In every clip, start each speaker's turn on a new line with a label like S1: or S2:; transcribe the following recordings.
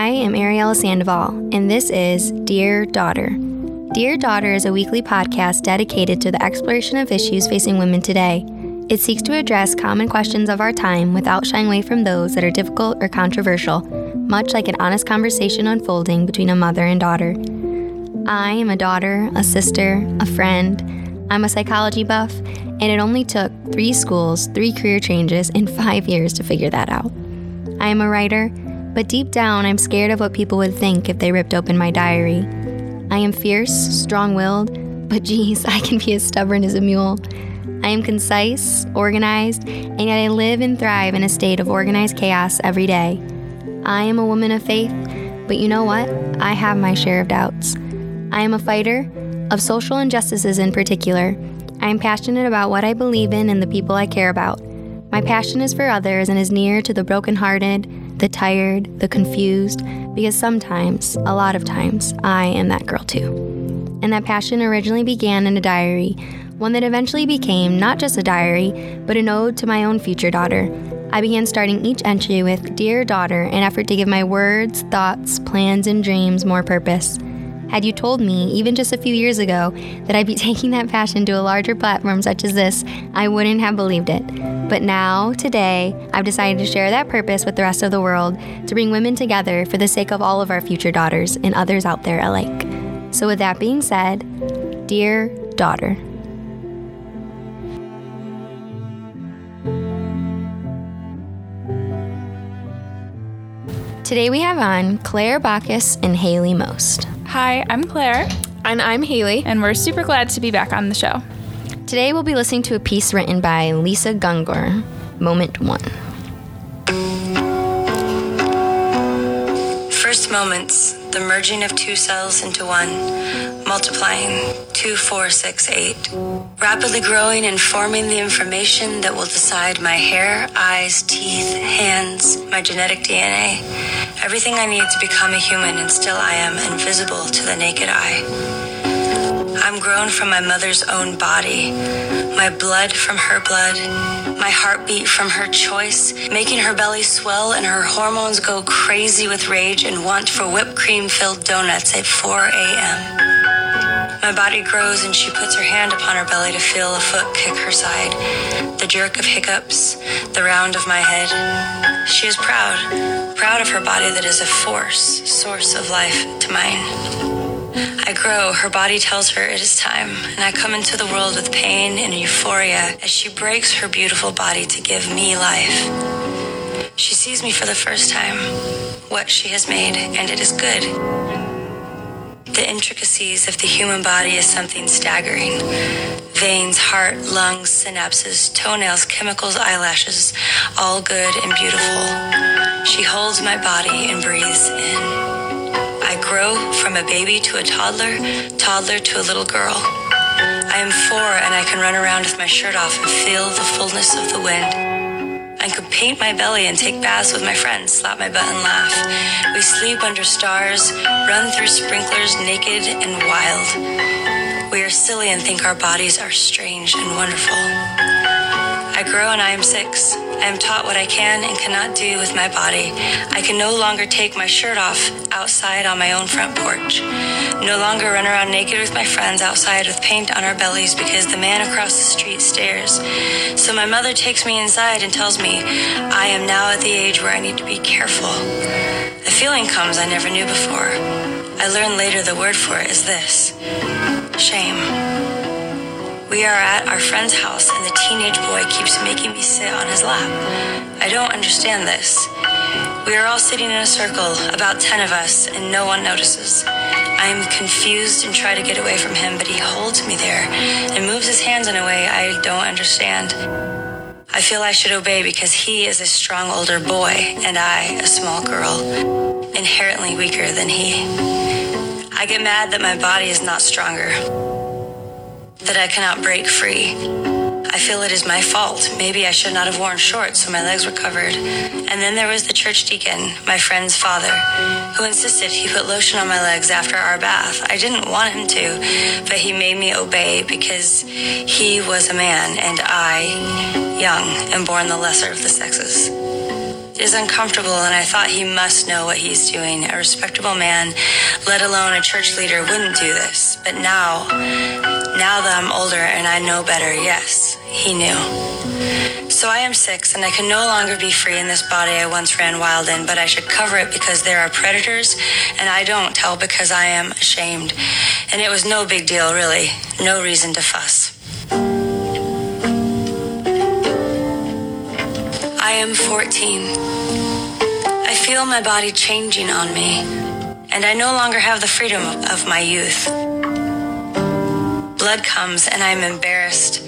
S1: I am Ariella Sandoval, and this is Dear Daughter. Dear Daughter is a weekly podcast dedicated to the exploration of issues facing women today. It seeks to address common questions of our time without shying away from those that are difficult or controversial, much like an honest conversation unfolding between a mother and daughter. I am a daughter, a sister, a friend. I'm a psychology buff, and it only took three schools, three career changes, and five years to figure that out. I am a writer, but deep down, I'm scared of what people would think if they ripped open my diary. I am fierce, strong willed, but geez, I can be as stubborn as a mule. I am concise, organized, and yet I live and thrive in a state of organized chaos every day. I am a woman of faith, but you know what? I have my share of doubts. I am a fighter, of social injustices in particular. I am passionate about what I believe in and the people I care about. My passion is for others and is near to the brokenhearted, the tired, the confused, because sometimes, a lot of times, I am that girl too. And that passion originally began in a diary, one that eventually became not just a diary, but an ode to my own future daughter. I began starting each entry with Dear Daughter, an effort to give my words, thoughts, plans, and dreams more purpose. Had you told me, even just a few years ago, that I'd be taking that passion to a larger platform such as this, I wouldn't have believed it. But now, today, I've decided to share that purpose with the rest of the world to bring women together for the sake of all of our future daughters and others out there alike. So, with that being said, dear daughter, Today we have on Claire Bacchus and Haley Most.
S2: Hi, I'm Claire.
S3: And I'm Haley.
S2: And we're super glad to be back on the show.
S1: Today we'll be listening to a piece written by Lisa Gungor, Moment One.
S4: First moments, the merging of two cells into one, multiplying two, four, six, eight, rapidly growing and forming the information that will decide my hair, eyes, teeth, hands, my genetic DNA, everything I need to become a human, and still I am invisible to the naked eye. I'm grown from my mother's own body, my blood from her blood, my heartbeat from her choice, making her belly swell and her hormones go crazy with rage and want for whipped cream filled donuts at 4 a.m. My body grows and she puts her hand upon her belly to feel a foot kick her side, the jerk of hiccups, the round of my head. She is proud, proud of her body that is a force, source of life to mine. I grow, her body tells her it is time, and I come into the world with pain and euphoria as she breaks her beautiful body to give me life. She sees me for the first time, what she has made, and it is good. The intricacies of the human body is something staggering. Veins, heart, lungs, synapses, toenails, chemicals, eyelashes, all good and beautiful. She holds my body and breathes in. I grow from a baby to a toddler, toddler to a little girl. I am four and I can run around with my shirt off and feel the fullness of the wind. I could paint my belly and take baths with my friends, slap my butt and laugh. We sleep under stars, run through sprinklers naked and wild. We are silly and think our bodies are strange and wonderful. I grow and I am six. I am taught what I can and cannot do with my body. I can no longer take my shirt off outside on my own front porch. No longer run around naked with my friends outside with paint on our bellies because the man across the street stares. So my mother takes me inside and tells me I am now at the age where I need to be careful. The feeling comes I never knew before. I learned later the word for it is this shame. We are at our friend's house, and the teenage boy keeps making me sit on his lap. I don't understand this. We are all sitting in a circle, about 10 of us, and no one notices. I am confused and try to get away from him, but he holds me there and moves his hands in a way I don't understand. I feel I should obey because he is a strong older boy and I a small girl, inherently weaker than he. I get mad that my body is not stronger that I cannot break free. I feel it is my fault. Maybe I should not have worn shorts so my legs were covered. And then there was the church deacon, my friend's father, who insisted he put lotion on my legs after our bath. I didn't want him to, but he made me obey because he was a man and I, young, and born the lesser of the sexes. Is uncomfortable, and I thought he must know what he's doing. A respectable man, let alone a church leader, wouldn't do this. But now, now that I'm older and I know better, yes, he knew. So I am six, and I can no longer be free in this body I once ran wild in, but I should cover it because there are predators, and I don't tell because I am ashamed. And it was no big deal, really. No reason to fuss. I am 14. I feel my body changing on me, and I no longer have the freedom of my youth. Blood comes, and I'm embarrassed,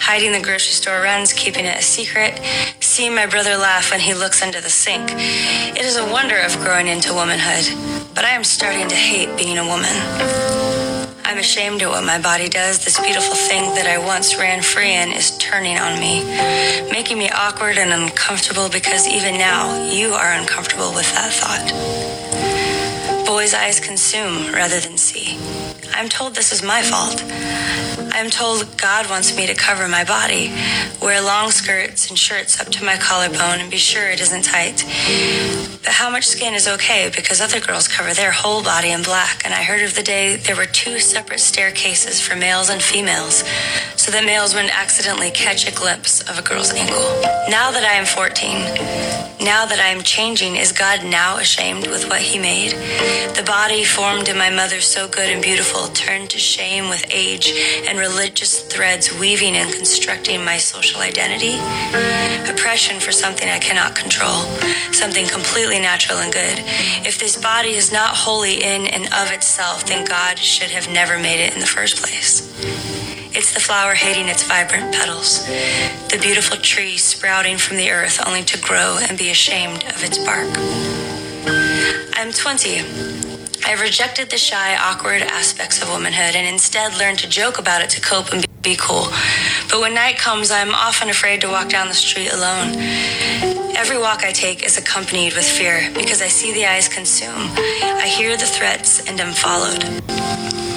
S4: hiding the grocery store runs, keeping it a secret, seeing my brother laugh when he looks under the sink. It is a wonder of growing into womanhood, but I am starting to hate being a woman. I'm ashamed at what my body does. This beautiful thing that I once ran free in is turning on me, making me awkward and uncomfortable because even now you are uncomfortable with that thought. Boys' eyes consume rather than see. I'm told this is my fault. I'm told God wants me to cover my body, wear long skirts and shirts up to my collarbone, and be sure it isn't tight. But how much skin is okay because other girls cover their whole body in black, and I heard of the day there were two separate staircases for males and females, so that males wouldn't accidentally catch a glimpse of a girl's ankle. Now that I am 14, now that I am changing, is God now ashamed with what He made? The body formed in my mother so good and beautiful turned to shame with age and religious threads weaving and constructing my social identity. Oppression for something I cannot control, something completely natural and good. If this body is not holy in and of itself, then God should have never made it in the first place. It's the flower hating its vibrant petals, the beautiful tree sprouting from the earth only to grow and be ashamed of its bark. I'm 20 I've rejected the shy, awkward aspects of womanhood and instead learned to joke about it to cope and be cool. But when night comes, I'm often afraid to walk down the street alone. Every walk I take is accompanied with fear because I see the eyes consume. I hear the threats and am followed.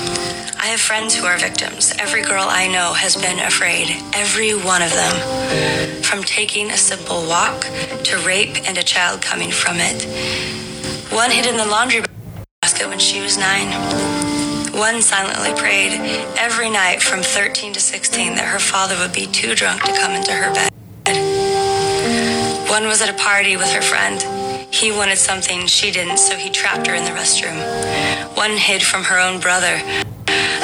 S4: I have friends who are victims. Every girl I know has been afraid. Every one of them. From taking a simple walk to rape and a child coming from it. One hid in the laundry basket when she was nine. One silently prayed every night from 13 to 16 that her father would be too drunk to come into her bed. One was at a party with her friend. He wanted something she didn't, so he trapped her in the restroom. One hid from her own brother,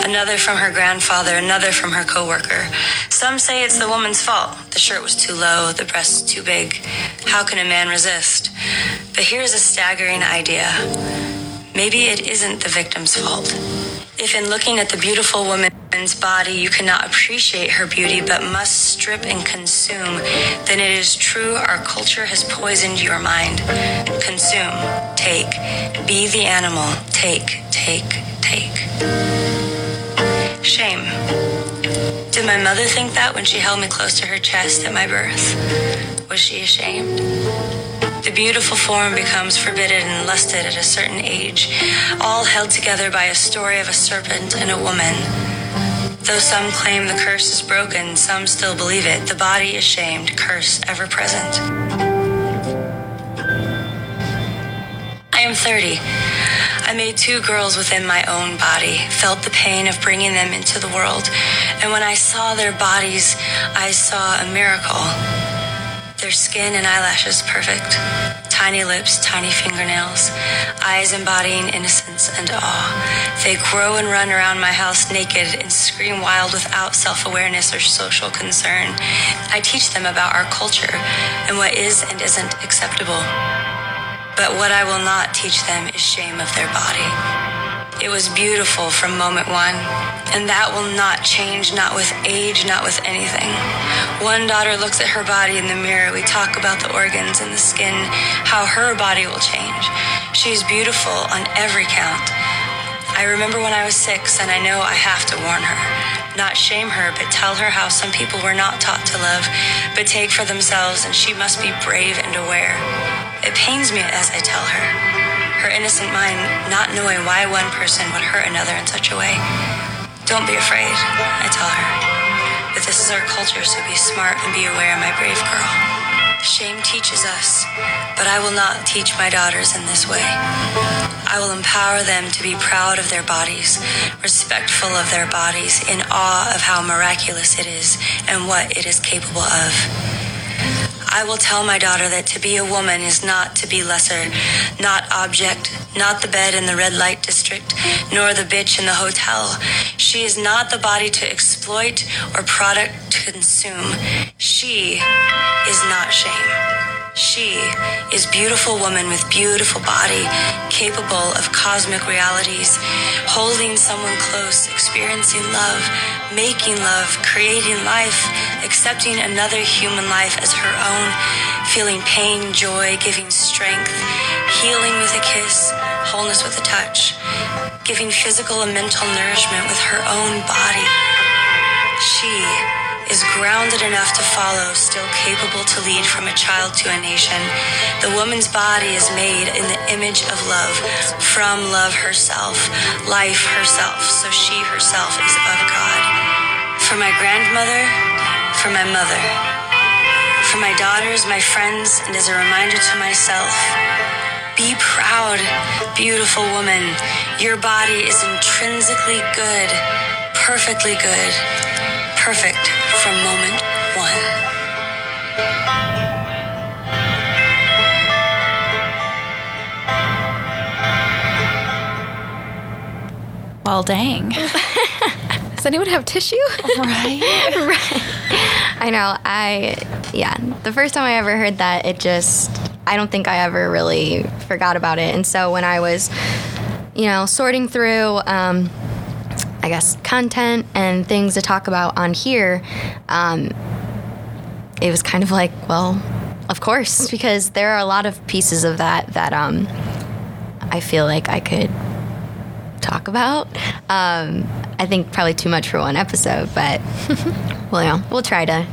S4: another from her grandfather, another from her coworker. Some say it's the woman's fault. The shirt was too low, the breasts too big. How can a man resist? But here's a staggering idea. Maybe it isn't the victim's fault. If in looking at the beautiful woman's body you cannot appreciate her beauty but must strip and consume, then it is true our culture has poisoned your mind. Consume, take, be the animal, take, take, take. Shame. Did my mother think that when she held me close to her chest at my birth? Was she ashamed? The beautiful form becomes forbidden and lusted at a certain age, all held together by a story of a serpent and a woman. Though some claim the curse is broken, some still believe it. The body is shamed, curse ever present. I am 30. I made two girls within my own body, felt the pain of bringing them into the world, and when I saw their bodies, I saw a miracle. Their skin and eyelashes perfect. Tiny lips, tiny fingernails, eyes embodying innocence and awe. They grow and run around my house naked and scream wild without self awareness or social concern. I teach them about our culture and what is and isn't acceptable. But what I will not teach them is shame of their body. It was beautiful from moment one, and that will not change, not with age, not with anything. One daughter looks at her body in the mirror. We talk about the organs and the skin, how her body will change. She's beautiful on every count. I remember when I was six, and I know I have to warn her. Not shame her, but tell her how some people were not taught to love, but take for themselves, and she must be brave and aware. It pains me as I tell her her innocent mind not knowing why one person would hurt another in such a way. Don't be afraid, I tell her. But this is our culture, so be smart and be aware, my brave girl. Shame teaches us, but I will not teach my daughters in this way. I will empower them to be proud of their bodies, respectful of their bodies, in awe of how miraculous it is and what it is capable of. I will tell my daughter that to be a woman is not to be lesser, not object, not the bed in the red light district, nor the bitch in the hotel. She is not the body to exploit or product to consume. She is not shame. She is beautiful woman with beautiful body, capable of cosmic realities, holding someone close, experiencing love, making love, creating life, accepting another human life as her own, feeling pain, joy, giving strength, healing with a kiss, wholeness with a touch, giving physical and mental nourishment with her own body. She is grounded enough to follow, still capable to lead from a child to a nation. The woman's body is made in the image of love, from love herself, life herself, so she herself is of God. For my grandmother, for my mother, for my daughters, my friends, and as a reminder to myself, be proud, beautiful woman. Your body is intrinsically good, perfectly good, perfect from moment one.
S2: Well, dang.
S3: Does anyone have tissue?
S2: right? right.
S1: I know. I, yeah. The first time I ever heard that, it just, I don't think I ever really forgot about it. And so when I was, you know, sorting through, um, I guess, content and things to talk about on here, um, it was kind of like, well, of course, because there are a lot of pieces of that that um, I feel like I could talk about. Um, I think probably too much for one episode, but well, you we'll try to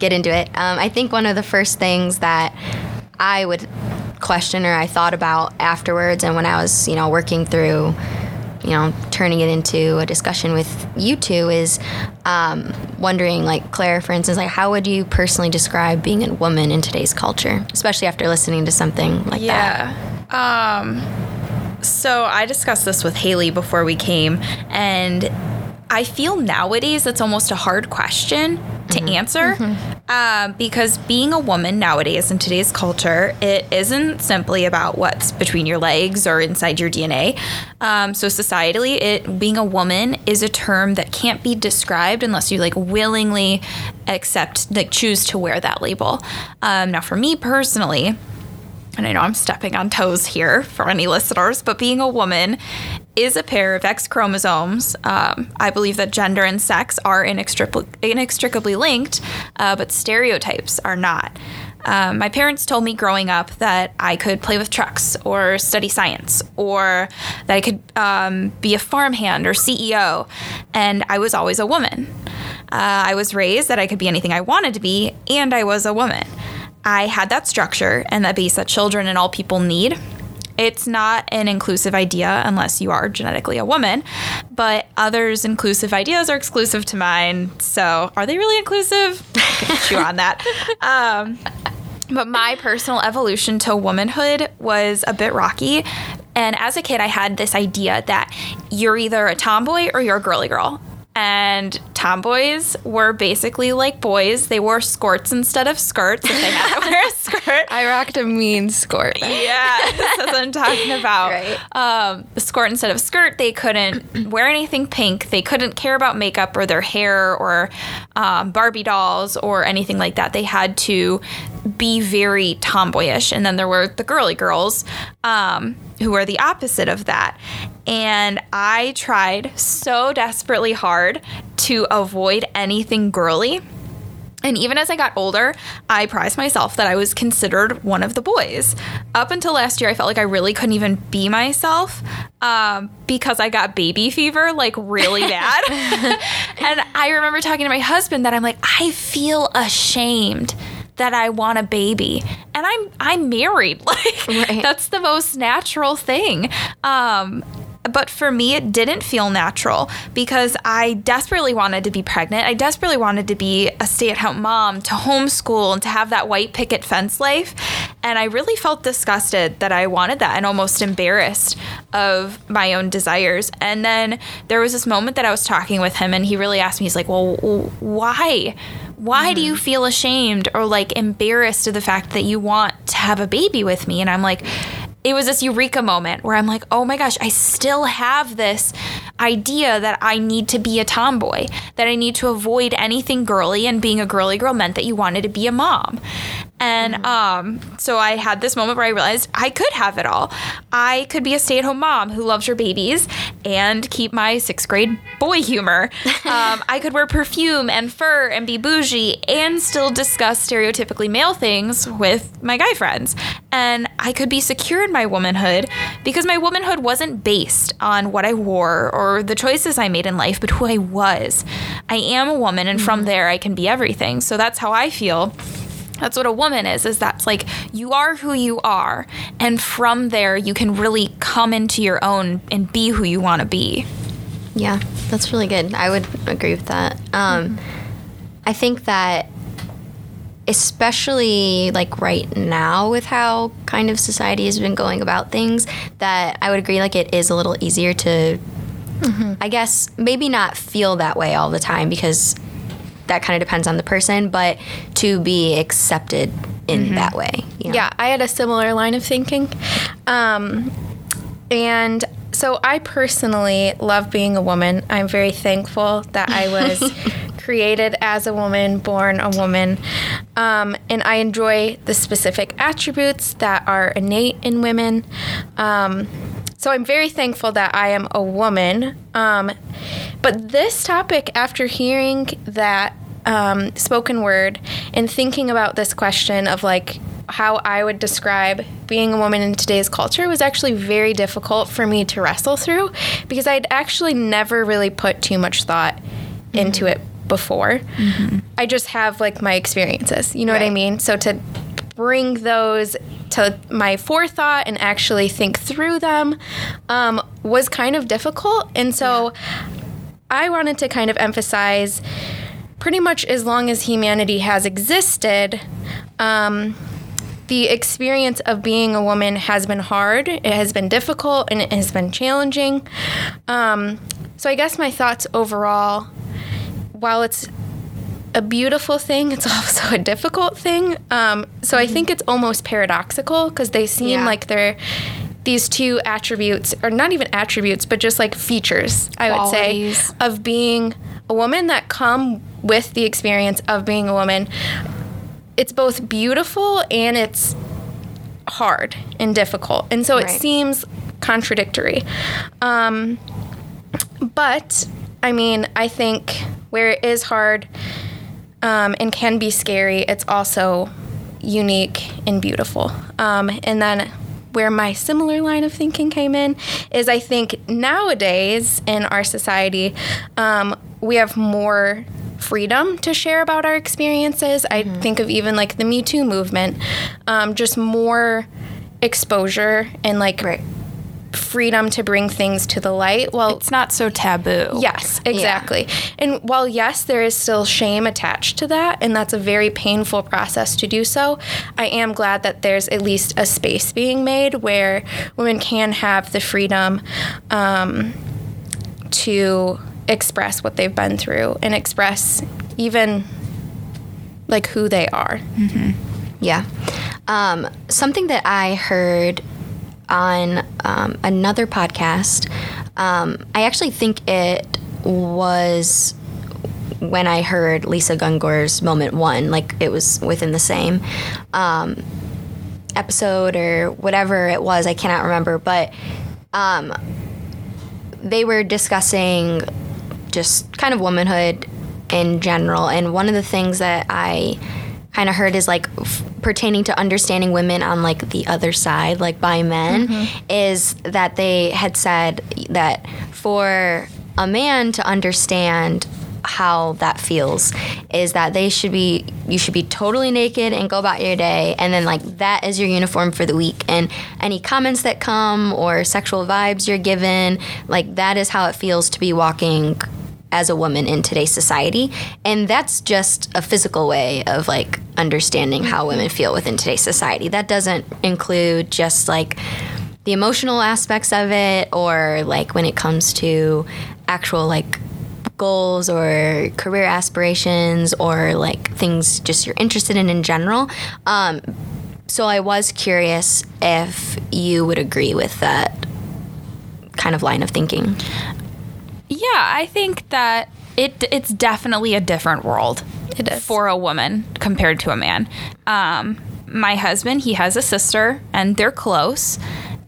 S1: get into it. Um, I think one of the first things that I would question or I thought about afterwards, and when I was, you know, working through, you know, turning it into a discussion with you two, is um, wondering, like Claire, for instance, like how would you personally describe being a woman in today's culture, especially after listening to something like that?
S2: Yeah. Um, so I discussed this with Haley before we came, and I feel nowadays it's almost a hard question to answer um, because being a woman nowadays in today's culture, it isn't simply about what's between your legs or inside your DNA. Um, so societally, it being a woman is a term that can't be described unless you like willingly accept, like choose to wear that label. Um, now, for me personally, and I know I'm stepping on toes here for any listeners, but being a woman is a pair of X chromosomes. Um, I believe that gender and sex are inextricably, inextricably linked, uh, but stereotypes are not. Um, my parents told me growing up that I could play with trucks or study science or that I could um, be a farmhand or CEO, and I was always a woman. Uh, I was raised that I could be anything I wanted to be, and I was a woman. I had that structure and that base that children and all people need. It's not an inclusive idea unless you are genetically a woman, but others' inclusive ideas are exclusive to mine. So, are they really inclusive? Chew on that. Um, but my personal evolution to womanhood was a bit rocky. And as a kid, I had this idea that you're either a tomboy or you're a girly girl and tomboys were basically like boys. They wore skirts instead of skirts if they had to wear a skirt.
S3: I rocked a mean skirt.
S2: Yeah, that's what I'm talking about.
S1: Right.
S2: Um, skirt instead of skirt, they couldn't wear anything pink. They couldn't care about makeup or their hair or um, Barbie dolls or anything like that. They had to be very tomboyish. And then there were the girly girls um, who are the opposite of that. And I tried so desperately hard to avoid anything girly. And even as I got older, I prized myself that I was considered one of the boys. Up until last year, I felt like I really couldn't even be myself um, because I got baby fever like really bad. and I remember talking to my husband that I'm like, I feel ashamed that I want a baby and I'm I'm married like
S1: Right.
S2: that's the most natural thing um but for me, it didn't feel natural because I desperately wanted to be pregnant. I desperately wanted to be a stay at home mom, to homeschool, and to have that white picket fence life. And I really felt disgusted that I wanted that and almost embarrassed of my own desires. And then there was this moment that I was talking with him, and he really asked me, he's like, Well, why? Why mm-hmm. do you feel ashamed or like embarrassed of the fact that you want to have a baby with me? And I'm like, it was this eureka moment where I'm like, oh my gosh, I still have this idea that I need to be a tomboy, that I need to avoid anything girly, and being a girly girl meant that you wanted to be a mom. And mm-hmm. um, so I had this moment where I realized I could have it all. I could be a stay at home mom who loves her babies and keep my sixth grade boy humor. um, I could wear perfume and fur and be bougie and still discuss stereotypically male things with my guy friends. And I could be secure in my womanhood because my womanhood wasn't based on what I wore or the choices I made in life, but who I was. I am a woman, and mm-hmm. from there, I can be everything. So that's how I feel that's what a woman is, is that's like you are who you are. And from there, you can really come into your own and be who you want to be.
S1: Yeah, that's really good. I would agree with that. Um. I think that especially like right now with how kind of society has been going about things that i would agree like it is a little easier to mm-hmm. i guess maybe not feel that way all the time because that kind of depends on the person, but to be accepted in mm-hmm. that way.
S3: You know? Yeah, I had a similar line of thinking. Um, and so I personally love being a woman. I'm very thankful that I was created as a woman, born a woman. Um, and I enjoy the specific attributes that are innate in women. Um, so I'm very thankful that I am a woman. Um, but this topic, after hearing that um, spoken word and thinking about this question of like how I would describe being a woman in today's culture was actually very difficult for me to wrestle through because I'd actually never really put too much thought mm-hmm. into it before. Mm-hmm. I just have like my experiences, you know right. what I mean? So to bring those to my forethought and actually think through them um, was kind of difficult. And so yeah. I wanted to kind of emphasize pretty much as long as humanity has existed, um, the experience of being a woman has been hard, it has been difficult, and it has been challenging. Um, so I guess my thoughts overall, while it's a beautiful thing, it's also a difficult thing. Um, so I think it's almost paradoxical because they seem yeah. like they're these two attributes, or not even attributes, but just like features, I Qualities. would say, of being a woman that come with the experience of being a woman. It's both beautiful and it's hard and difficult. And so right. it seems contradictory. Um, but I mean, I think where it is hard um, and can be scary, it's also unique and beautiful. Um, and then where my similar line of thinking came in is I think nowadays in our society, um, we have more freedom to share about our experiences. Mm-hmm. I think of even like the Me Too movement, um, just more exposure and like right freedom to bring things to the light. Well,
S2: it's not so taboo.
S3: Yes, exactly. Yeah. And while yes, there is still shame attached to that, and that's a very painful process to do so, I am glad that there's at least a space being made where women can have the freedom um, to express what they've been through and express even like who they are.
S1: Mm-hmm. Yeah. Um, something that I heard on um, another podcast. Um, I actually think it was when I heard Lisa Gungor's Moment One, like it was within the same um, episode or whatever it was. I cannot remember, but um, they were discussing just kind of womanhood in general. And one of the things that I kind of heard is like f- pertaining to understanding women on like the other side, like by men, mm-hmm. is that they had said that for a man to understand how that feels is that they should be you should be totally naked and go about your day and then like that is your uniform for the week and any comments that come or sexual vibes you're given like that is how it feels to be walking as a woman in today's society. And that's just a physical way of like understanding how women feel within today's society. That doesn't include just like the emotional aspects of it or like when it comes to actual like goals or career aspirations or like things just you're interested in in general. Um, so i was curious if you would agree with that kind of line of thinking
S2: Yeah, I think that it it's definitely a different world.
S3: It is.
S2: for a woman compared to a man. Um, my husband, he has a sister, and they're close,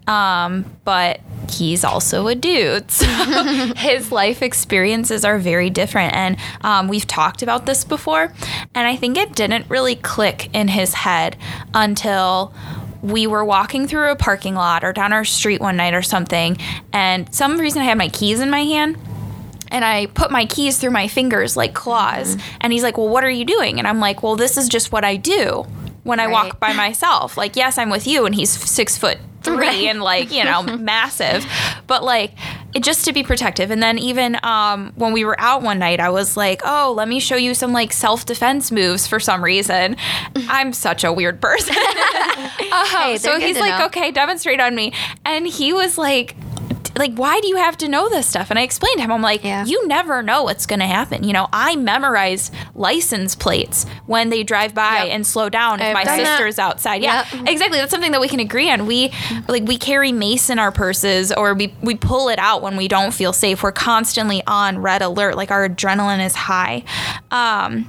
S2: um, but he's also a dude. So his life experiences are very different, and um, we've talked about this before. And I think it didn't really click in his head until we were walking through a parking lot or down our street one night or something, and some reason I had my keys in my hand. And I put my keys through my fingers like claws. And he's like, Well, what are you doing? And I'm like, Well, this is just what I do when I walk by myself. Like, yes, I'm with you. And he's six foot three
S1: Right.
S2: and like, you know, massive. But like, it just to be protective. And then even um, when we were out one night, I was like, Oh, let me show you some like self defense moves for some reason. I'm such a weird person.
S1: Hey,
S2: so he's like,
S1: know.
S2: okay, demonstrate on me. And he was like, like, why do you have to know this stuff? And I explained to him, I'm like,
S1: Yeah.
S2: you never know what's going to happen. You know, I memorize license plates when they drive by
S3: Yep.
S2: and slow down if
S3: I've
S2: my
S3: done that.
S2: sister's outside. Yeah,
S1: Yep.
S2: exactly. That's something that we can agree on. We like we carry mace in our purses or we we pull it out when we don't feel safe. We're constantly on red alert. Like our adrenaline is high. Um,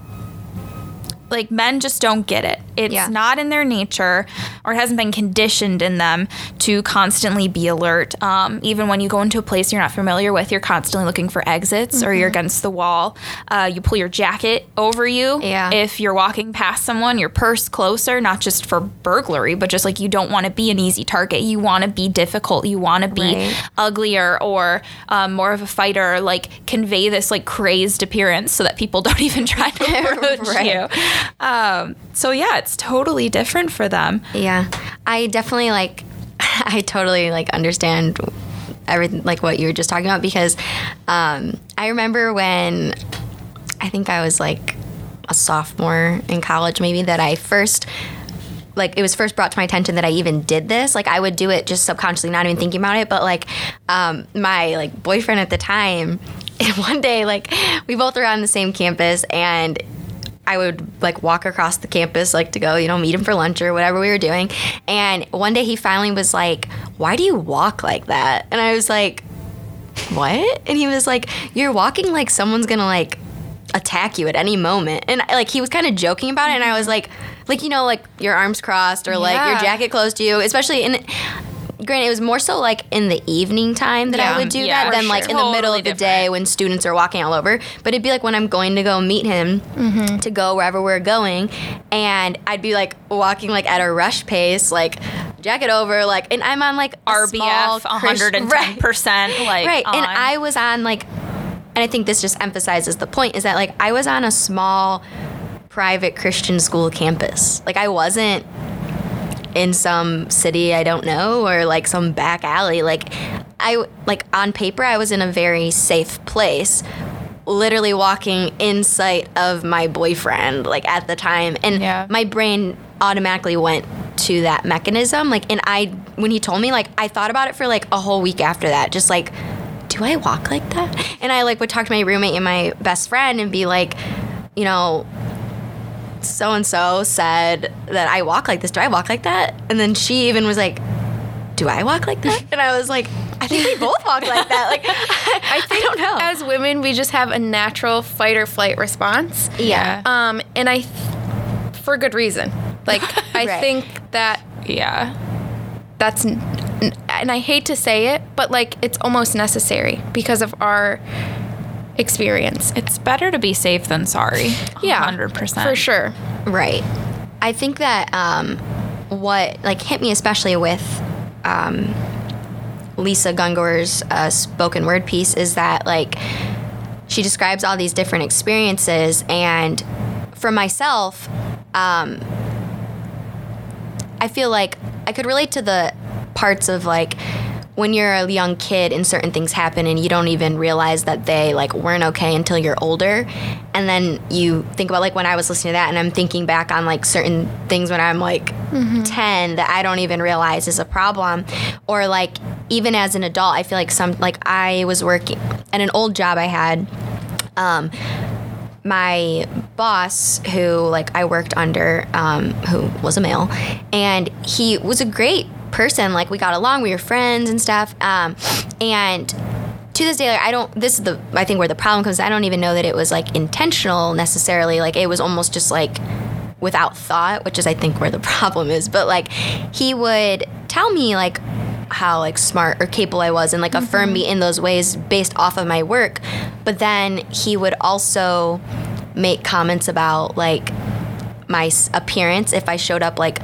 S2: like men just don't get it. It's
S1: Yeah.
S2: not in their nature or it hasn't been conditioned in them to constantly be alert. Um, even when you go into a place you're not familiar with, you're constantly looking for exits or
S1: Mm-hmm.
S2: you're against the wall. Uh, you pull your jacket over you.
S1: Yeah.
S2: If you're walking past someone, your purse closer, not just for burglary, but just like you don't want to be an easy target. You want to be difficult. You want to be
S1: Right.
S2: uglier or um, more of a fighter, like convey this like crazed appearance so that people don't even try to approach
S1: Right.
S2: you. Um, so yeah, it's totally different for them.
S1: Yeah, I definitely like. I totally like understand everything like what you were just talking about because um, I remember when I think I was like a sophomore in college, maybe that I first like it was first brought to my attention that I even did this. Like I would do it just subconsciously, not even thinking about it. But like um, my like boyfriend at the time, one day like we both were on the same campus and I would like walk across the campus like to go, you know, meet him for lunch or whatever we were doing. And one day he finally was like, "Why do you walk like that?" And I was like, "What?" And he was like, "You're walking like someone's going to like attack you at any moment." And like he was kind of joking about it and I was like, like you know, like your arms crossed or like your jacket close to you, especially in Granted, it was more so like in the evening time that I would do
S2: yeah,
S1: that than like in the middle
S2: Totally
S1: of the
S2: different.
S1: day when students are walking all over. But it'd be like when I'm going to go meet him mm-hmm. to go wherever we're going, and I'd be like walking like at a rush pace, like jacket over, like, and I'm on like
S2: RBF,
S1: Christ-
S2: 110
S1: right,
S2: percent, like
S1: right. And. I was on like, and I think this just emphasizes the point is that like I was on a small private Christian school campus. Like I wasn't in some city I don't know or like some back alley. Like I like on paper I was in a very safe place. Literally walking in sight of my boyfriend like at the time and
S2: Yeah.
S1: my brain automatically went to that mechanism like and I when he told me like I thought about it for like a whole week after that just like do I walk like that? And I like would talk to my roommate and my best friend and be like, you know, so and so said that I walk like this. Do I walk like that? And then she even was like, Do I walk like that? And I was like, I think we both walk like that. Like, I, I don't know.
S3: As women, we just have a natural fight or flight response.
S1: yeah.
S3: Um, and I, th- for good reason. Like, I
S1: Right.
S3: think that
S2: yeah.
S3: that's, n- n- and I hate to say it, but like, it's almost necessary because of our experience.
S2: It's better to be safe than sorry.
S3: Yeah,
S2: 100%.
S3: For sure.
S1: Right. I think that um, what like hit me especially with um, Lisa Gungor's uh, spoken word piece is that like she describes all these different experiences. And for myself, um, I feel like I could relate to the parts of like when you're a young kid and certain things happen and you don't even realize that they like weren't okay until you're older and then you think about like when i was listening to that and i'm thinking back on like certain things when i'm like 10 that i don't even realize is a problem or like even as an adult i feel like some like i was working at an old job i had um, my boss who like i worked under um, who was a male and he was a great person like we got along we were friends and stuff um, and to this day like, i don't this is the i think where the problem comes i don't even know that it was like intentional necessarily like it was almost just like without thought which is i think where the problem is but like he would tell me like how like smart or capable I was and like affirm me in those ways based off of my work. But then he would also make comments about like my appearance if I showed up like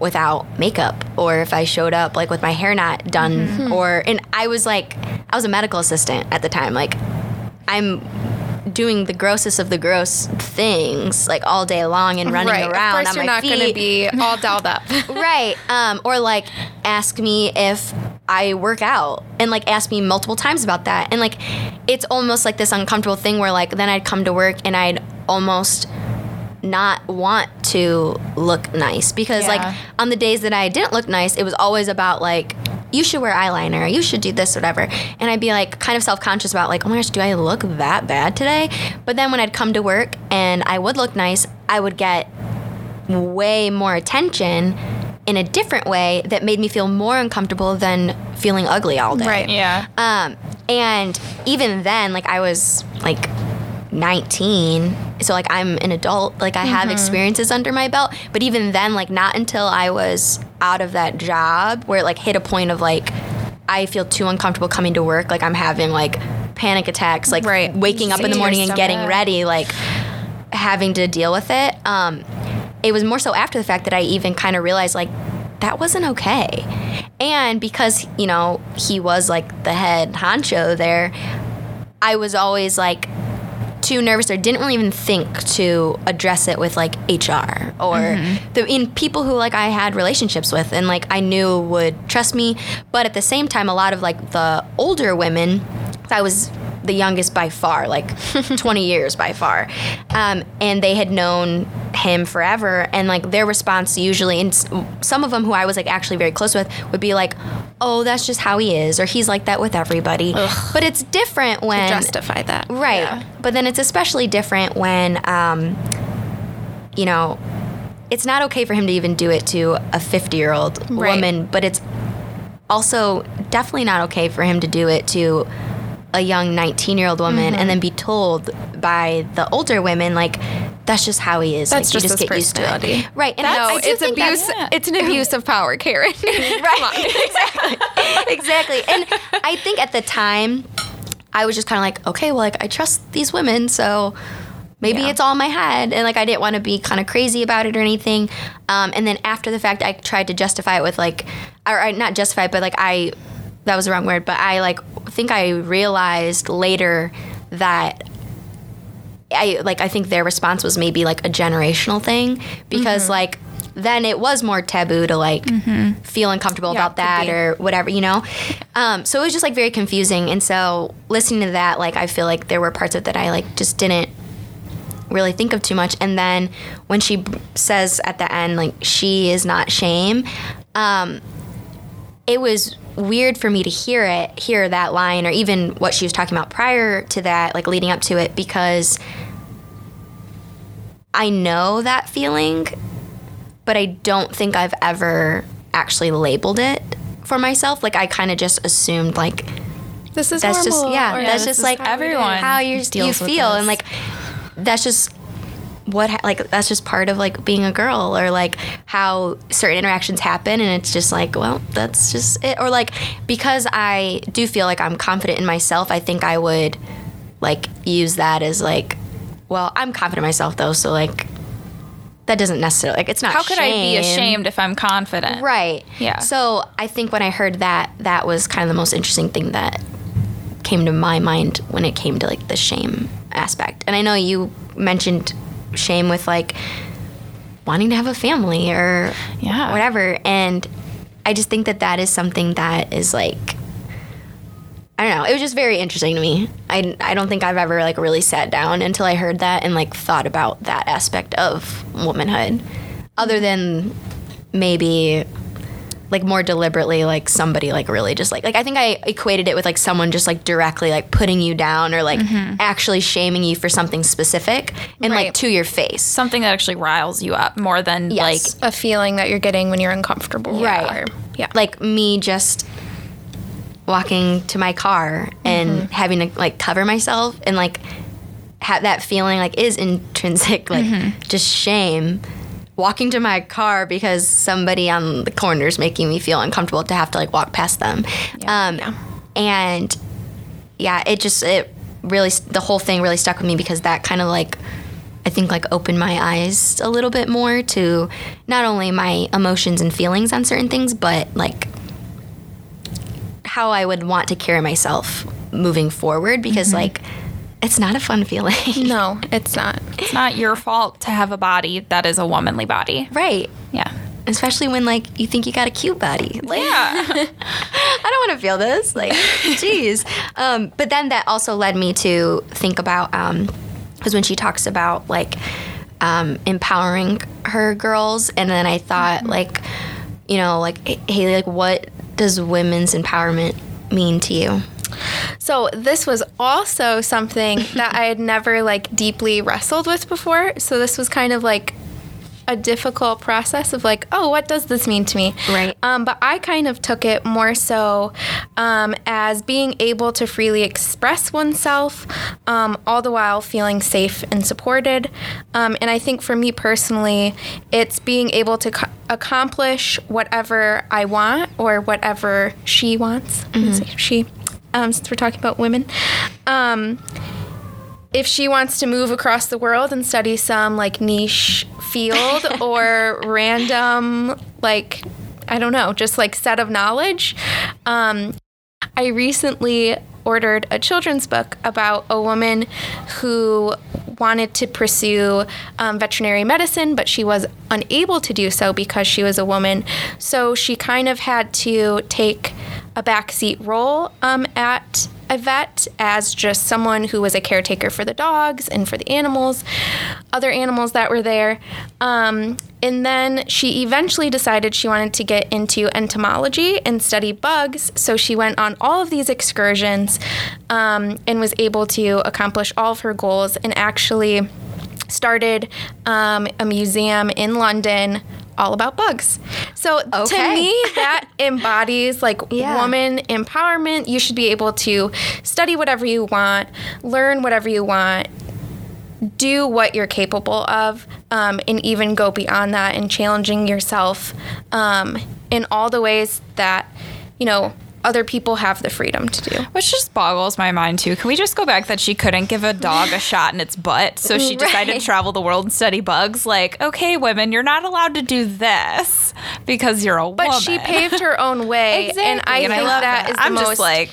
S1: without makeup or if I showed up like with my hair not done or and I was like I was a medical assistant at the time like I'm doing the grossest of the gross things like all day long and running
S3: right.
S1: around
S3: Of course,
S1: on
S3: you're not going to be all dolled up.
S1: right um, or like ask me if i work out and like ask me multiple times about that and like it's almost like this uncomfortable thing where like then i'd come to work and i'd almost not want to look nice because
S2: Yeah.
S1: like on the days that i didn't look nice it was always about like you should wear eyeliner you should do this whatever and i'd be like kind of self-conscious about like oh my gosh do i look that bad today but then when i'd come to work and i would look nice i would get way more attention in a different way that made me feel more uncomfortable than feeling ugly all day.
S3: Right.
S2: Yeah.
S1: Um, and even then, like I was like 19, so like I'm an adult, like I have experiences under my belt. But even then, like not until I was out of that job where it like hit a point of like I feel too uncomfortable coming to work, like I'm having like panic attacks, like
S3: Right.
S1: waking up in the morning and getting ready, like having to deal with it. Um, it was more so after the fact that I even kind of realized like that wasn't okay. And because, you know, he was like the head honcho there, I was always like too nervous or didn't really even think to address it with like HR or the in people who like I had relationships with and like I knew would trust me. But at the same time, a lot of like the older women, I was the youngest by far, like 20 years by far, um, and they had known him forever. And like their response usually, and some of them who I was like actually very close with, would be like, "Oh, that's just how he is," or "He's like that with everybody." But it's different when
S3: Justify that.
S1: Right.
S2: Yeah.
S1: But then it's especially different when, um, you know, it's not okay for him to even do it to a 50 year old
S3: Right.
S1: woman, but it's also definitely not okay for him to do it to a young 19 year old woman
S3: Mm-hmm.
S1: and then be told by the older women, like, that's just how he is.
S3: That's
S1: like, you
S3: just
S1: just
S3: his
S1: get used to it. Right. And
S3: No,
S1: I, I do
S3: it's abuse.
S1: that's-
S3: It's an abuse of power, Karen.
S1: right exactly exactly and i think at the time i was just kind of like okay well like i trust these women so maybe
S3: Yeah.
S1: it's all in my head and like i didn't want to be kind of crazy about it or anything um, and then after the fact i tried to justify it with like or I, not justify it but like i that was the wrong word but i like think i realized later that I like I think their response was maybe like a generational thing because
S3: Mm-hmm.
S1: like then it was more taboo to like feel uncomfortable
S3: Yeah,
S1: about that
S3: be.
S1: or whatever, you know. Um, so it was just like very confusing, and so listening to that, like I feel like there were parts of it that I like just didn't really think of too much. And then when she b- says at the end like she is not shame, um, it was weird for me to hear it, hear that line, or even what she was talking about prior to that, like leading up to it, because I know that feeling, but I don't think I've ever actually labeled it for myself. Like I kind of just assumed like
S3: This is
S1: that's just
S3: normal,
S1: yeah,
S3: or
S1: that's
S3: this
S1: just like
S2: everyone
S1: how you you feel and like that's just what like that's just part of like being a girl or like how certain interactions happen and it's just like well that's just it or like because I do feel like I'm confident in myself I think I would like use that as like well I'm confident in myself though so like that doesn't necessarily like it's not
S2: How could I be ashamed if I'm confident?
S1: Right.
S2: Yeah.
S1: So I think when I heard that, that was kind of the most interesting thing that came to my mind when it came to like the shame aspect. And I know you mentioned shame with like wanting to have a family or
S2: Yeah.
S1: whatever. And I just think that that is something that is like I don't know. It was just very interesting to me. I, I don't think I've ever like really sat down until I heard that and like thought about that aspect of womanhood, other than maybe like more deliberately like somebody like really just like like I think I equated it with like someone just like directly like putting you down or like mm-hmm. actually shaming you for something specific and like to your face.
S2: Something that actually riles you up more than
S1: Yes.
S2: like
S3: A feeling that you're getting when you're uncomfortable.
S1: Right.
S3: Or, yeah.
S1: like me just walking to my car and mm-hmm. having to like cover myself and like have that feeling like is intrinsic like mm-hmm. just shame walking to my car because somebody on the corner is making me feel uncomfortable to have to like walk past them. Um, and yeah it just it really the whole thing really stuck with me because that kind of like I think like opened my eyes a little bit more to not only my emotions and feelings on certain things, but like how I would want to carry myself moving forward because like it's not a fun feeling.
S3: no, it's not.
S2: it's not your fault to have a body that is a womanly body.
S1: right.
S2: Yeah.
S1: Especially when like you think you got a cute body. Like
S2: Yeah.
S1: I don't want to feel this. Like, jeez. Um, but then that also led me to think about because when she talks about like um, empowering her girls, and then I thought like, you know, like Haley, like what does women's empowerment mean to you?
S3: So this was also something that I had never like deeply wrestled with before. So this was kind of like a difficult process of like, oh, what does this mean to me?
S1: Right.
S3: Um, but I kind of took it more so um, as being able to freely express oneself, um, all the while feeling safe and supported. Um, and I think for me personally, it's being able to co- accomplish whatever I want or whatever she wants. Say She, um, since we're talking about women. Um, if she wants to move across the world and study some like niche field or random like I don't know, just like set of knowledge. Um, I recently ordered a children's book about a woman who wanted to pursue um, veterinary medicine, but she was unable to do so because she was a woman. So she kind of had to take a backseat role um, at a vet as just someone who was a caretaker for the dogs and for the animals, other animals that were there. Um, and then she eventually decided she wanted to get into entomology and study bugs. So she went on all of these excursions um, and was able to accomplish all of her goals and actually started um, a museum in London all about bugs. So to me, that embodies like
S1: Yeah.
S3: woman empowerment. You should be able to study whatever you want, learn whatever you want, do what you're capable of, um, and even go beyond that and challenging yourself um, in all the ways that, you know, other people have the freedom to do.
S2: Which just boggles my mind too. Can we just go back that she couldn't give a dog a shot in its butt, so she decided
S1: Right.
S2: to travel the world and study bugs? Like, okay, women, you're not allowed to do this because you're a
S3: But
S2: woman.
S3: But she paved her own way, and I
S2: And
S3: think
S2: love
S3: that is the
S2: I'm
S3: most
S2: just like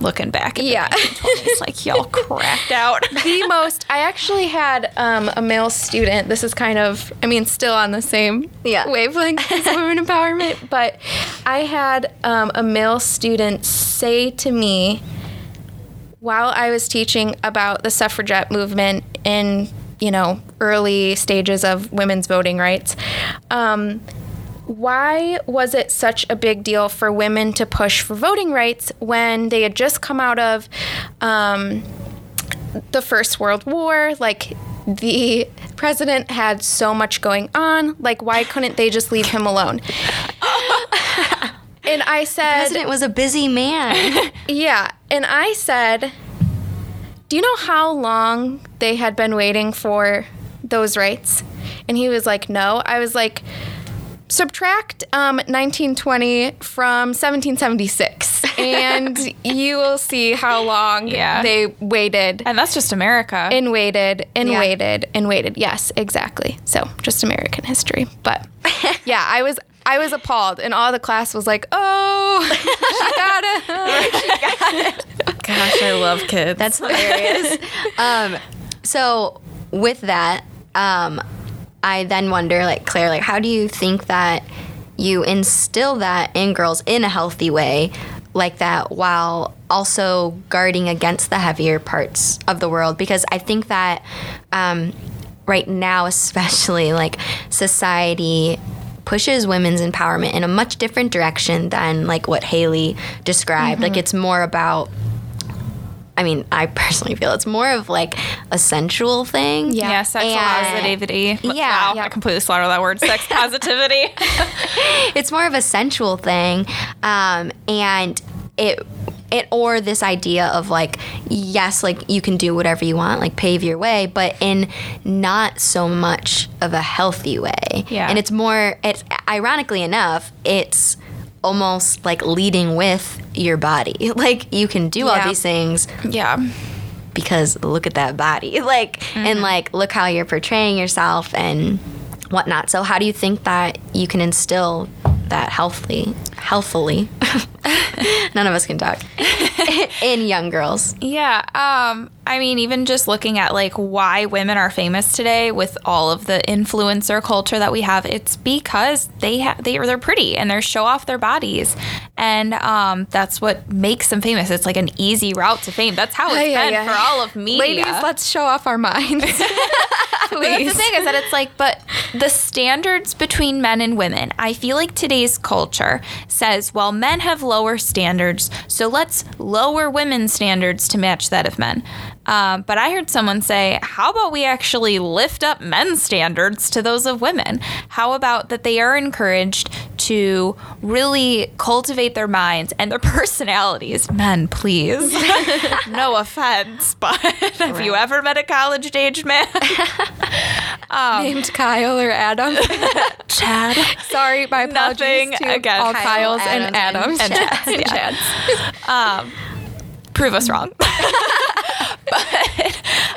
S2: looking back at
S3: Yeah.
S2: 1920s, like y'all cracked out.
S3: the most. I actually had um, a male student. This is kind of, I mean, still on the same
S1: Yeah.
S3: wavelength as women empowerment, but I had um, a male student say to me while I was teaching about the suffragette movement in, you know, early stages of women's voting rights. Um, why was it such a big deal for women to push for voting rights when they had just come out of um, the First World War? Like, the president had so much going on. Like, why couldn't they just leave him alone? and I said, The
S1: President was a busy man.
S3: yeah. And I said, Do you know how long they had been waiting for those rights? And he was like, No. I was like, Subtract um, 1920 from 1776, and you will see how long
S2: Yeah.
S3: they waited
S2: And that's just America.
S3: and waited and
S1: Yeah.
S3: waited and waited. Yes, exactly. So just American history. But yeah, I was I was appalled, and all the class was like, "Oh, she got it."
S2: Gosh, I love kids.
S1: That's hilarious. um, so with that, um, I then wonder, like Claire, like how do you think that you instill that in girls in a healthy way, like that, while also guarding against the heavier parts of the world? Because I think that um, right now, especially, like society pushes women's empowerment in a much different direction than like what Haley described. Like it's more about I mean, I personally feel it's more of like a sensual thing.
S3: Yeah.
S2: yeah, sex
S1: And-
S2: positivity.
S1: Yeah.
S2: wow, I completely slaughtered that word. Sex positivity.
S1: It's more of a sensual thing. Um, and it it or this idea of like yes like you can do whatever you want like pave your way but in not so much of a healthy way
S2: Yeah.
S1: and it's more it's ironically enough it's almost like leading with your body. Like you can do all these things
S2: yeah.
S1: because look at that body. Like and like look how you're portraying yourself and whatnot. So how do you think that you can instill that healthily healthily? None of us can talk. In young girls.
S2: Yeah. Um, I mean, even just looking at like why women are famous today with all of the influencer culture that we have, it's because they have they they're pretty and they show off their bodies, and um, that's what makes them famous. It's like an easy route to fame. That's how it's
S3: Ay, ay,
S2: been
S3: ay.
S2: for all of media.
S3: Ladies, let's show off our minds.
S2: But that's the thing is that it's like, but the standards between men and women, I feel like today's culture says, well, men have lower standards, so let's lower women's standards to match that of men. Um, but I heard someone say, how about we actually lift up men's standards to those of women? How about that they are encouraged to really cultivate their minds and their personalities? Men, please. no offense, but have you ever met a college age man?
S3: Named Kyle or Adam.
S2: Chad.
S3: Sorry, my apologies
S2: Nothing
S3: to
S2: against
S3: all
S1: Kyle,
S3: Kyles and
S1: Adams,
S3: Adams.
S2: and Chads,
S3: And
S2: yeah.
S3: Chads.
S2: prove us wrong.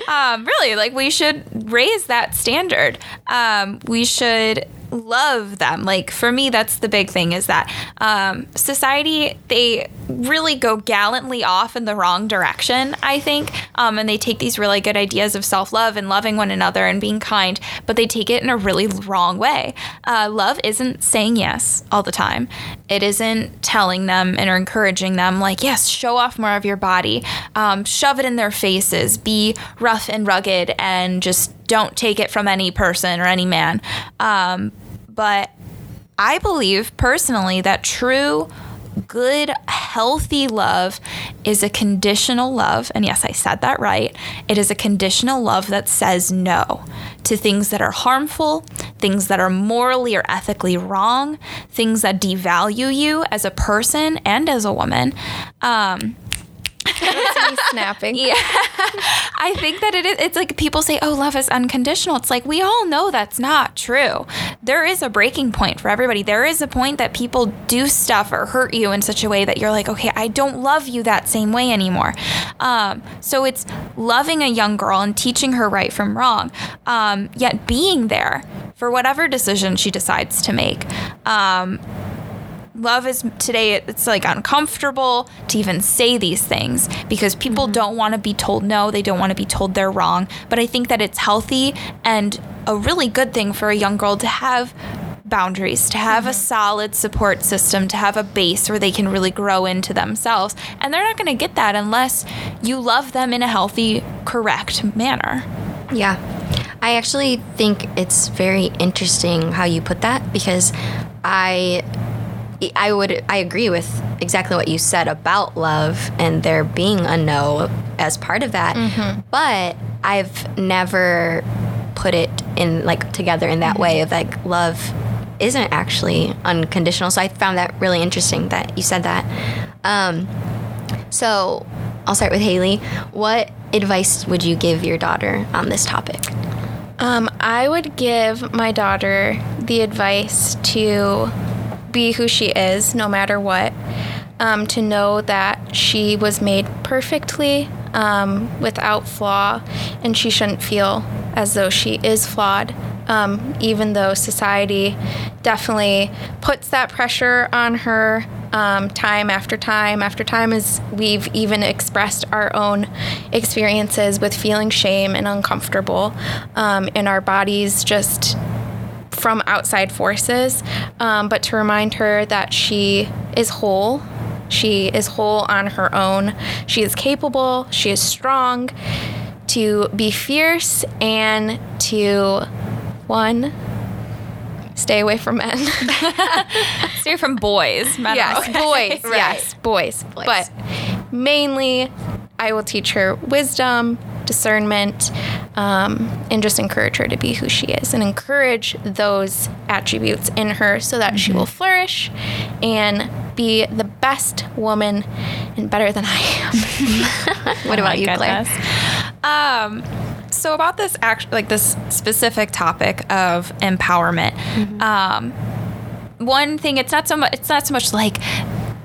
S2: Um, really, like we should raise that standard. Um, we should love them. Like for me, that's the big thing is that um, society they really go gallantly off in the wrong direction. I think, um, and they take these really good ideas of self love and loving one another and being kind, but they take it in a really wrong way. Uh, love isn't saying yes all the time. It isn't telling them and encouraging them like yes, show off more of your body, um, shove it in their faces, be rough and rugged, and just don't take it from any person or any man. Um, but I believe personally that true, good, healthy love is a conditional love. And yes, I said that right. It is a conditional love that says no to things that are harmful, things that are morally or ethically wrong, things that devalue you as a person and as a woman. Um,
S3: That's me snapping.
S2: yeah. I think that it is it's like people say, "Oh, love is unconditional." It's like we all know that's not true. There is a breaking point for everybody. There is a point that people do stuff or hurt you in such a way that you're like, "Okay, I don't love you that same way anymore." Um, so it's loving a young girl and teaching her right from wrong, um, yet being there for whatever decision she decides to make. Um, love is today it's like uncomfortable to even say these things because people mm-hmm. don't want to be told no they don't want to be told they're wrong. But i think that it's healthy and a really good thing for a young girl to have boundaries to have a mm-hmm. solid support system to have a base where they can really grow into themselves. And they're not going to get that unless you love them in a healthy correct manner.
S1: Yeah. I actually think it's very interesting how you put that because I I would I agree with exactly what you said about love and there being a no as part of that. But I've never put it in like together in that way of like love isn't actually unconditional. So I found that really interesting that you said that. Um, so I'll start with Haley. What advice would you give your daughter on this topic?
S3: Um, I would give my daughter the advice to be who she is, no matter what. Um, to know that she was made perfectly, um, without flaw, and she shouldn't feel as though she is flawed. Um, even though society definitely puts that pressure on her um, time after time after time as we've even expressed our own experiences with feeling shame and uncomfortable um, in our bodies just from outside forces, um, but to remind her that she is whole. She is whole on her own. She is capable. She is strong to be fierce and to one stay away from men.
S2: Stay from boys. Men
S3: yes,
S2: okay.
S3: boys.
S1: Right.
S3: Yes, boys.
S1: Boys.
S3: But mainly, I will teach her wisdom, discernment, um, and just encourage her to be who she is and encourage those attributes in her so that she will flourish and be the best woman and better than I am.
S1: What
S2: Oh
S1: about you, Claire?
S2: Um, so about this act, like this specific topic of empowerment. Um, one thing, it's not so much. It's not so much like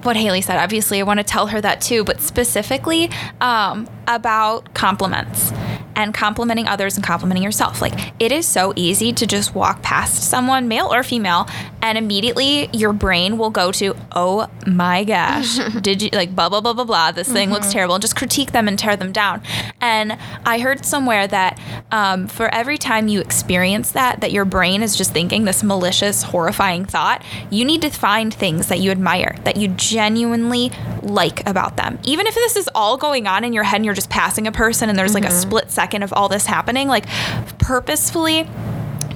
S2: what Haley said. Obviously, I want to tell her that too, but specifically um, about compliments and complimenting others and complimenting yourself. Like it is so easy to just walk past someone, male or female, and immediately your brain will go to, "Oh my gosh, did you like blah blah blah blah blah? This thing looks terrible," and just critique them and tear them down. And I heard somewhere that um, for every time you experience that, that your brain is just thinking this malicious, horrifying thought, you need to find things that you admire, that you genuinely like about them. Even if this is all going on in your head and you're just passing a person and there's like a split second of all this happening, like purposefully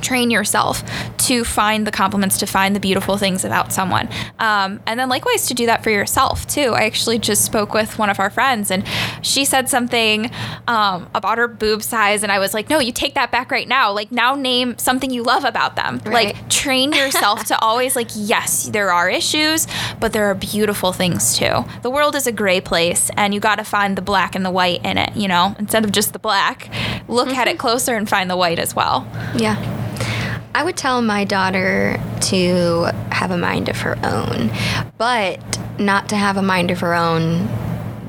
S2: train yourself to find the compliments, to find the beautiful things about someone. Um, and then likewise to do that for yourself too. I actually just spoke with one of our friends and she said something um, about her boob size. And I was like, no, you take that back right now. Like now name something you love about them.
S1: Right.
S2: Like train yourself to always like, yes, there are issues, but there are beautiful things too. The world is a gray place and you got to find the black and the white in it, you know, instead of just the black, look at it closer and find the white as well.
S1: Yeah. I would tell my daughter to have a mind of her own, but not to have a mind of her own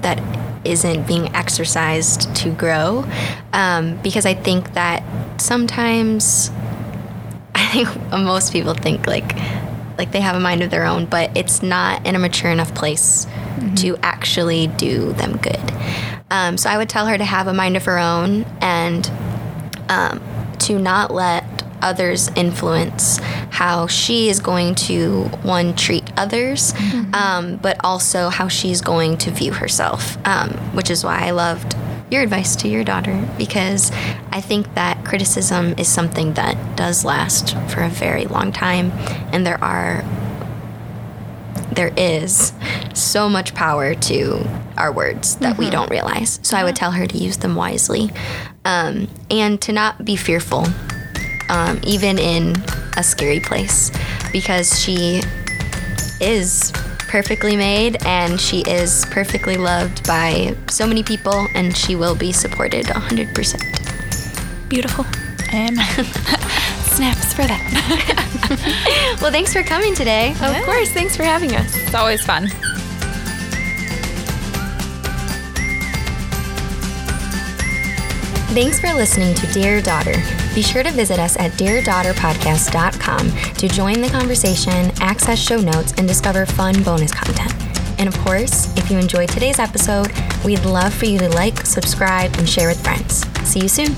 S1: that isn't being exercised to grow. Um, because I think that sometimes, I think most people think like, like they have a mind of their own, but it's not in a mature enough place to actually do them good. Um, so I would tell her to have a mind of her own and um, to not let others influence how she is going to one treat others um, but also how she's going to view herself um, which is why i loved your advice to your daughter because i think that criticism is something that does last for a very long time and there are there is so much power to our words that we don't realize. So I would tell her to use them wisely um, and to not be fearful, um, even in a scary place, because she is perfectly made and she is perfectly loved by so many people and she will be supported 100%.
S3: Beautiful.
S2: Amen. Snaps for that.
S1: Well, thanks for coming today.
S3: Of course. Thanks for having us.
S2: It's always fun.
S1: Thanks for listening to Dear Daughter. Be sure to visit us at deardaughterpodcast.com to join the conversation, access show notes, and discover fun bonus content. And of course, if you enjoyed today's episode, we'd love for you to like, subscribe, and share with friends. See you soon.